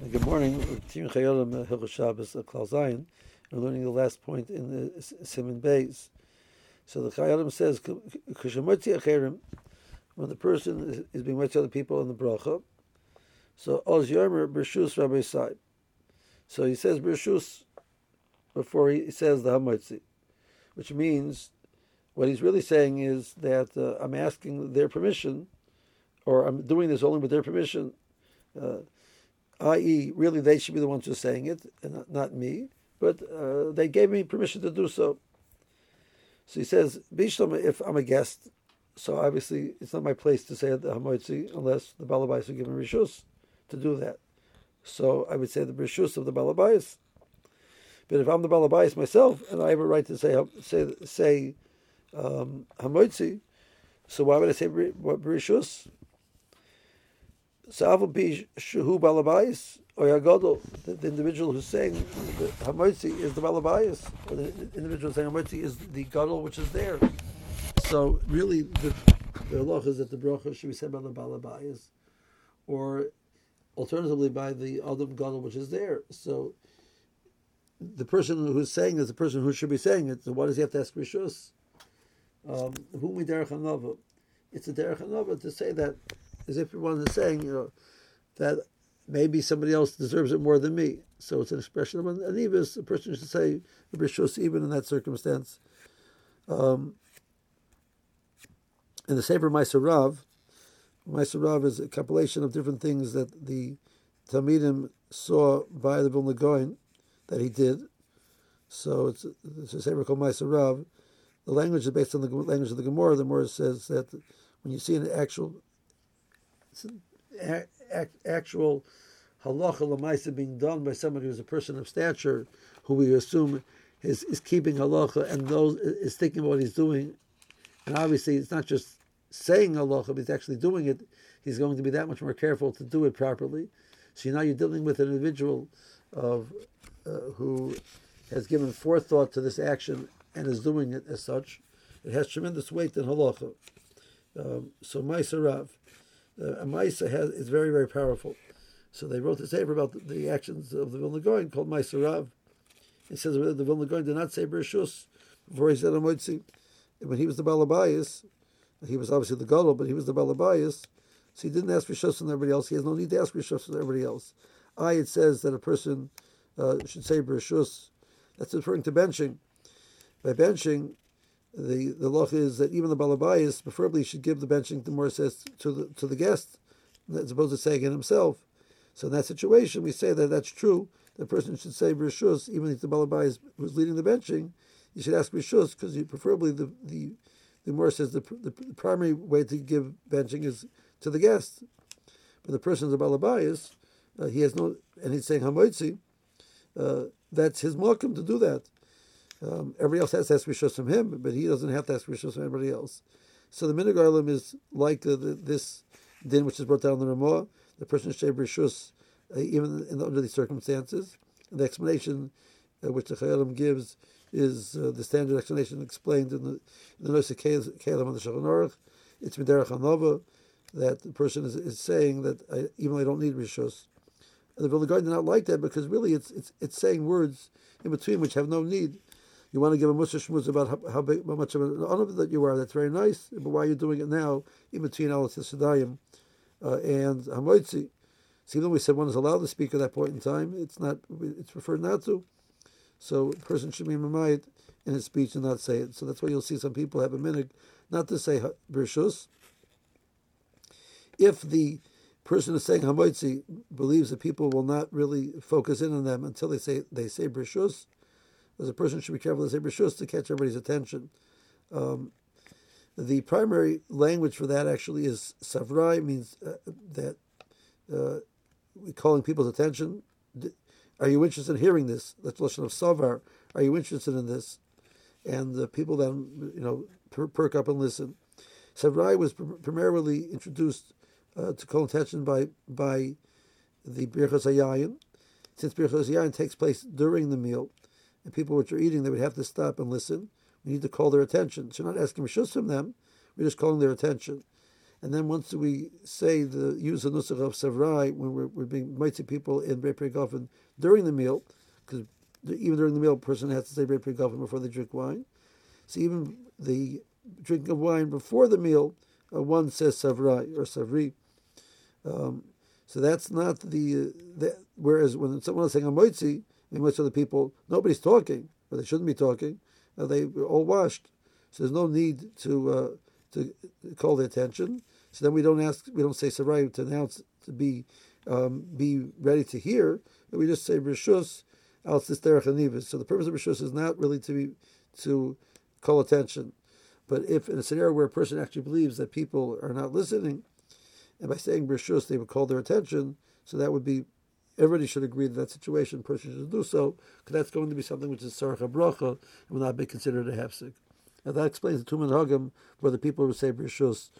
Good morning. Tim Chayolim Hilchot Shabbos Klal Zayin. We're learning the last point in the Siman Beis. So the Chayolim says, when the person is being with other people in the bracha, so Oz Yomer Bershus Rabbi Sai. So he says Bershus before he says the Hamotzi, which means what he's really saying is that uh, I'm asking their permission, or I'm doing this only with their permission. Uh, i.e., really they should be the ones who are saying it, and not me, but uh, they gave me permission to do so. So he says, Bishlam, if I'm a guest, so obviously it's not my place to say the Hamoitzi unless the Balabais are given Rishus to do that. So I would say the Rishus of the Balabais. But if I'm the Balabais myself and I have a right to say say say um, Hamoitzi, so why would I say Rishus? Sa'avu bi shuhu balabais or yagodol, the individual who's saying the hamotzi is the balabais, or the individual saying hamotzi is the gadol which is there. So really, the the halach is that the bracha should be said by the balabais, or alternatively by the adam gadol which is there. So the person who's saying is the person who should be saying it. So why does he have to ask rishus? Um, It's a derech to say that as if one is saying, you know, that maybe somebody else deserves it more than me. So it's an expression of an anivus. A person should say rishus even in that circumstance. Um, in the Sefer Maaseh Rav, Maaseh Rav is a compilation of different things that the Talmidim saw by the Vilna Gaon that he did. So it's, it's a Sefer called Maaseh Rav. The language is based on the language of the Gemara. The Gemara says that when you see an actual actual halacha lemaisa being done by somebody who's a person of stature, who we assume is, is keeping halacha and is thinking about what he's doing, and obviously it's not just saying halacha, but he's actually doing it. He's going to be that much more careful to do it properly. So now you're dealing with an individual of uh, who has given forethought to this action and is doing it as such. It has tremendous weight in halacha. Um, so Maaseh Rav uh, a Maisa has is very very powerful. So they wrote a sefer about the, the, actions of the Vilna Gaon called Maaseh Rav. It says the Vilna Gaon did not say Bereshus before he said Amotzi. When he was the Balabayas, he was obviously the Gadol, but he was the Balabayas, so he didn't ask Rishus from everybody else. He has no need to ask Rishus from everybody else. I, it says that a person uh, should say Bereshus. That's referring to benching. By benching, the the law is that even the balabayas preferably should give the benching the more says to the to the guest as opposed to saying it himself. So in that situation, we say that that's true. The person should say rishus even if the balabayas who's leading the benching. You should ask rishus because preferably the the the more says the, the, primary way to give benching is to the guest, but the person is the balabayas. Uh, he has no, and he's saying hamoitzi. Uh, that's his welcome to do that. Um, everybody else has to ask rishos from him, but he doesn't have to ask rishos from anybody else. So the minig is like the, the, this din which is brought down in the Ramah. The person should rishos uh, even in, under these circumstances. And the explanation uh, which the Chayalim gives is uh, the standard explanation explained in the the Nosei Keilim on the Shulchan Aruch. It's Miderach that the person is, is saying that I, even though I don't need rishos. The Vilna Gaon did not like that because really it's it's it's saying words in between which have no need you want to give a mussar shmuz about how, how, big, how much of an honor that you are. That's very nice. But why are you doing it now in between Al Tisadayim uh, and Hamoitzi? See, even we said one is allowed to speak at that point in time, it's not. It's preferred not to. So a person should be mamayit in his speech and not say it. So that's why you'll see some people have a minute not to say brishus. If the person is saying hamoitzi believes that people will not really focus in on them until they say they say brishus, as a person should be careful to say brishus to catch everybody's attention. Um, the primary language for that actually is savrai, means uh, that uh, calling people's attention. Are you interested in hearing this? That's lashon of savar. Are you interested in this? And the people then, you know, per- perk up and listen. Savrai was pr- primarily introduced uh, to call attention by by the birchas. Since birchas takes place during the meal, and people which are eating, they would have to stop and listen. We need to call their attention. So we're not asking rishus from them, we're just calling their attention. And then once we say the use of nusach of savrai when we're, we're being mighty people in Brei Gofen during the meal, because even during the meal, a person has to say Brei Gofen before they drink wine. So even the drinking of wine before the meal, uh, one says savrai or savri. Um, so that's not the, uh, whereas when someone is saying a moitzi, in of the people, nobody's talking, or they shouldn't be talking. Uh, they were all washed, so there's no need to uh, to call the attention. So then we don't ask, we don't say sarai to announce to be um, be ready to hear. We just say rishus al So the purpose of rishus is not really to be to call attention, but if in a scenario where a person actually believes that people are not listening, and by saying rishus they would call their attention, so that would be everybody should agree that that situation person should do so, because that's going to be something which is sarach bracha and will not be considered a hefsek. And that explains the Tumen Hagam, whether people would say Brishus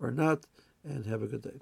or not, and have a good day.